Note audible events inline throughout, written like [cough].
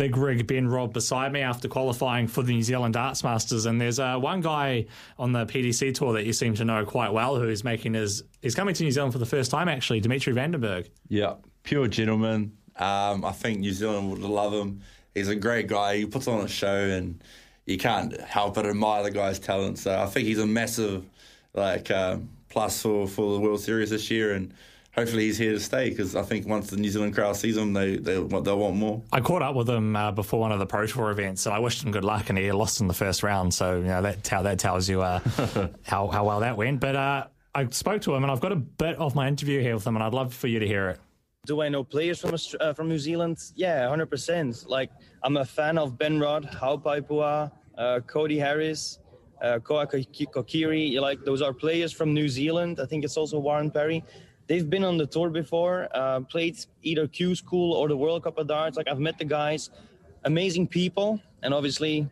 big rig Ben Robb beside me after qualifying for the New Zealand Darts Masters. And there's uh, one guy on the PDC tour that you seem to know quite well who's making his he's coming to New Zealand for the first time actually, Dimitri Van den Bergh. Yeah, pure gentleman. Um, I think New Zealand would love him. He's a great guy. He puts on a show, and you can't help but admire the guy's talent. So I think he's a massive like uh, plus for, for the World Series this year, and hopefully he's here to stay because I think once the New Zealand crowd sees him, they they they'll want more. I caught up with him uh, before one of the Pro Tour events, and I wished him good luck, and he lost in the first round. So you know that how that tells you uh, [laughs] how how well that went. But uh, I spoke to him, and I've got a bit of my interview here with him, and I'd love for you to hear it. Do I know players from uh, from New Zealand? Yeah, hundred percent. Like I'm a fan of Ben Rod, Haupai Puha, uh, Cody Harris, uh, Koha Kokiri. Like those are players from New Zealand. I think it's also Warren Parry. They've been on the tour before, uh, played either Q School or the World Cup of Darts. Like I've met the guys, amazing people, and obviously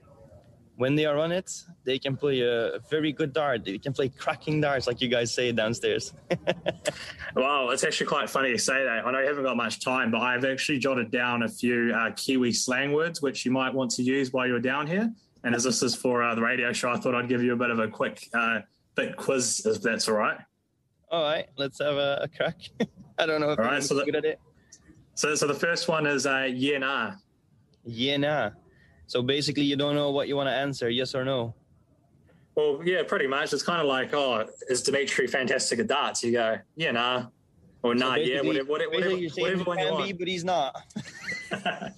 when they are on it, they can play a very good dart. They can play cracking darts, like you guys say downstairs. [laughs] wow, it's actually quite funny to say that. I know you haven't got much time, but I've actually jotted down a few uh, Kiwi slang words which you might want to use while you're down here. And as this is for uh, the radio show, I thought I'd give you a bit of a quick uh, bit quiz, if that's all right. All right, let's have a, a crack. [laughs] I don't know if I'm so good at it. So, so the first one is uh, yeah, nah. Yeah, nah. So basically, you don't know what you want to answer, yes or no. Well, yeah, pretty much. It's kind of like, oh, is Dimitri fantastic at darts? You go, yeah, nah, or so nah, yeah, whatever, whatever, whatever, whatever one you want. Be, but he's not. [laughs]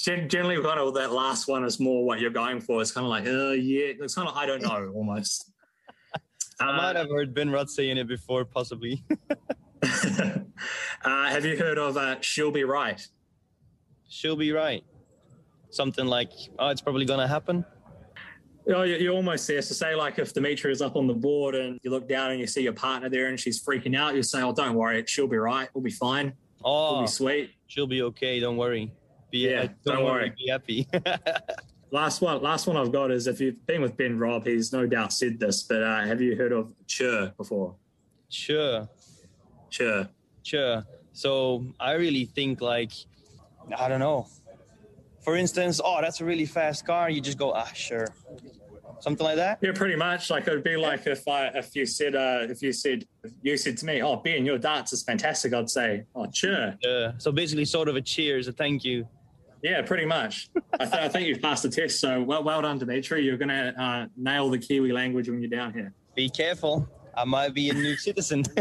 [laughs] generally, kind of that last one is more what you're going for. It's kind of like, oh, yeah, it's kind of I don't know, almost. I might have heard Ben Rod saying it before, possibly. [laughs] uh, have you heard of uh, "She'll Be Right"? She'll be right something like, oh, it's probably going to happen? Oh, you're almost there. So say like if Dimitri is up on the board and you look down and you see your partner there and she's freaking out, you say, oh, don't worry, she'll be right. We'll be fine. Oh, we'll be sweet. She'll be okay. Don't worry. Be, yeah, uh, don't, don't, worry. Be happy. [laughs] last one, last one I've got is if you've been with Ben Robb, he's no doubt said this, but uh, have you heard of Chur before? Sure. Sure. Sure. So I really think like, I don't know for instance, oh, that's a really fast car. You just go, ah, sure, something like that. Yeah, pretty much. Like it would be like if I if you said uh, if you said if you said to me, oh, Ben, your darts is fantastic. I'd say, oh, sure. Yeah. So basically, sort of a cheers, a thank you. Yeah, pretty much. I, th- I, think you've passed the test. So well, well done, Dimitri. You're going to uh, nail the Kiwi language when you're down here. Be careful. I might be a new citizen. [laughs]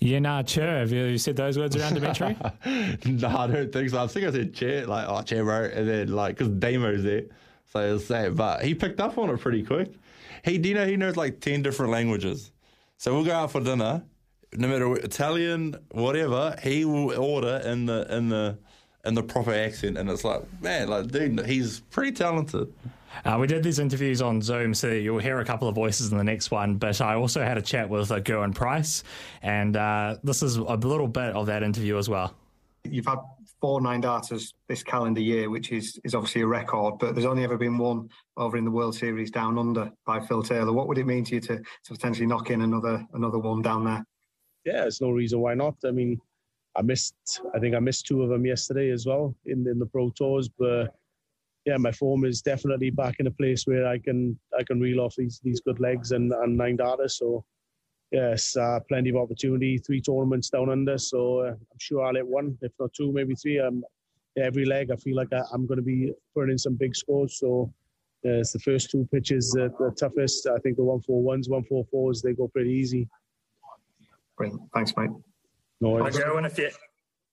Yeah, nah, chair. Have you said those words around Dimitri? [laughs] no, I don't think so. I think I said chur, like, oh, chur, bro. And then, like, because Damo's there. So it's that. But he picked up on it pretty quick. He, do you know, he knows like 10 different languages. So we'll go out for dinner. No matter what, Italian, whatever, he will order in the, in the, in the proper accent. And it's like, man, like, dude, he's pretty talented. Uh, we did these interviews on Zoom, so you'll hear a couple of voices in the next one. But I also had a chat with uh, Gerwyn Price, and uh, this is a little bit of that interview as well. You've had four nine darters this calendar year, which is is obviously a record, but there's only ever been one over in the World Series down under by Phil Taylor. What would it mean to you to, to potentially knock in another another one down there? Yeah, there's no reason why not. I mean, I missed I think I missed two of them yesterday as well in in the Pro Tours, but yeah, my form is definitely back in a place where I can I can reel off these these good legs and, and nine darter. So yes, uh, plenty of opportunity. Three tournaments down under, so uh, I'm sure I'll hit one, if not two, maybe three. Um, every leg, I feel like I, am going to be putting in some big scores. So uh, it's the first two pitches uh, the toughest. I think the one four ones, one four fours, they go pretty easy. Brilliant. Thanks, mate. No worries. I if you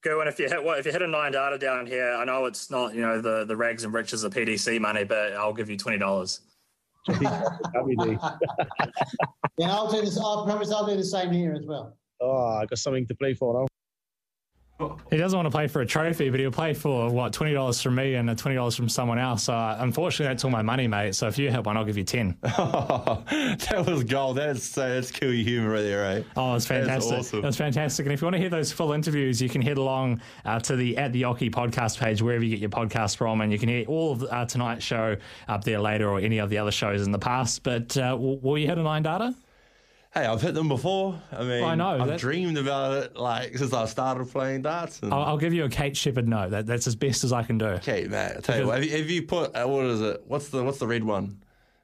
Go and if you hit what if you hit a nine darter down here, I know it's not you know the the rags and riches of PDC money, but I'll give you twenty dollars. [laughs] [laughs] yeah, I'll do this. I promise I'll do the same here as well. Oh, I got something to play for now. He doesn't want to play for a trophy, but he'll play for what twenty dollars from me and twenty dollars from someone else. Uh, unfortunately, that's all my money, mate. So if you have one, I'll give you ten. Oh, [laughs] that was gold. That's uh, that's Kiwi humour right there, right? Oh, it's fantastic. That's awesome. That's fantastic. And if you want to hear those full interviews, you can head along uh, to the at the Oche podcast page wherever you get your podcast from, and you can hear all of uh, tonight's show up there later, or any of the other shows in the past. But uh, will you hit a nine darter? Hey, I've hit them before. I mean, I know, I've dreamed about it like since I started playing darts. And, I'll, I'll give you a Kate Sheppard note. That, that's as best as I can do. okay, man. I tell you what, have you, have you put uh, what is it? What's the what's the red one?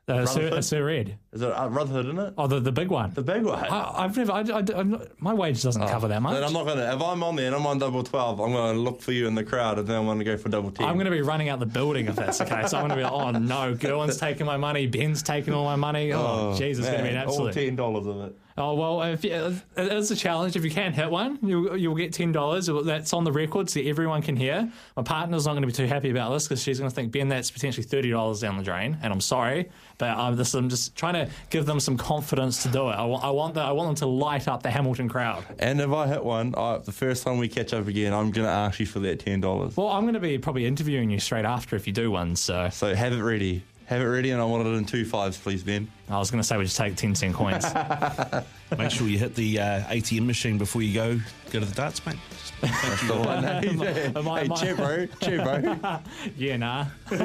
Uh, Sir, Sir Ed. Is it uh, Rutherford in it? Oh, the, the big one. The big one. I, I've never. I, I, I'm not, my wage doesn't cover that much. Then I'm not gonna. If I'm on there and I'm on double twelve, I'm gonna look for you in the crowd, and then I'm gonna go for double double ten. I'm going to be running out the building if that's the case. I'm going to be like, oh no, Gerwyn's taking my money, Ben's taking all my money. Oh, jeez, it's going to be an man, all ten dollars of it. Oh well, if you, it's a challenge. If you can't hit one, you'll, you'll get ten dollars. That's on the record, so everyone can hear. My partner's not going to be too happy about this because she's going to think Ben, that's potentially thirty dollars down the drain. And I'm sorry, but um, I'm just, I'm just trying to give them some confidence to do it. I, want the, I want them to light up the Hamilton crowd. And if I hit one, I, the first time we catch up again, I'm gonna ask you for that ten dollars. Well, I'm going to be probably interviewing you straight after if you do one. So So have it ready. Have it ready, and I want it in two fives, please, Ben. I was going to say we just take ten cent coins. [laughs] Make sure you hit the uh, ATM machine before you go go to the darts, mate. That's the one. Am I- [laughs] hey, am I- chur, bro. Chur, bro. [laughs] yeah, nah. yeah.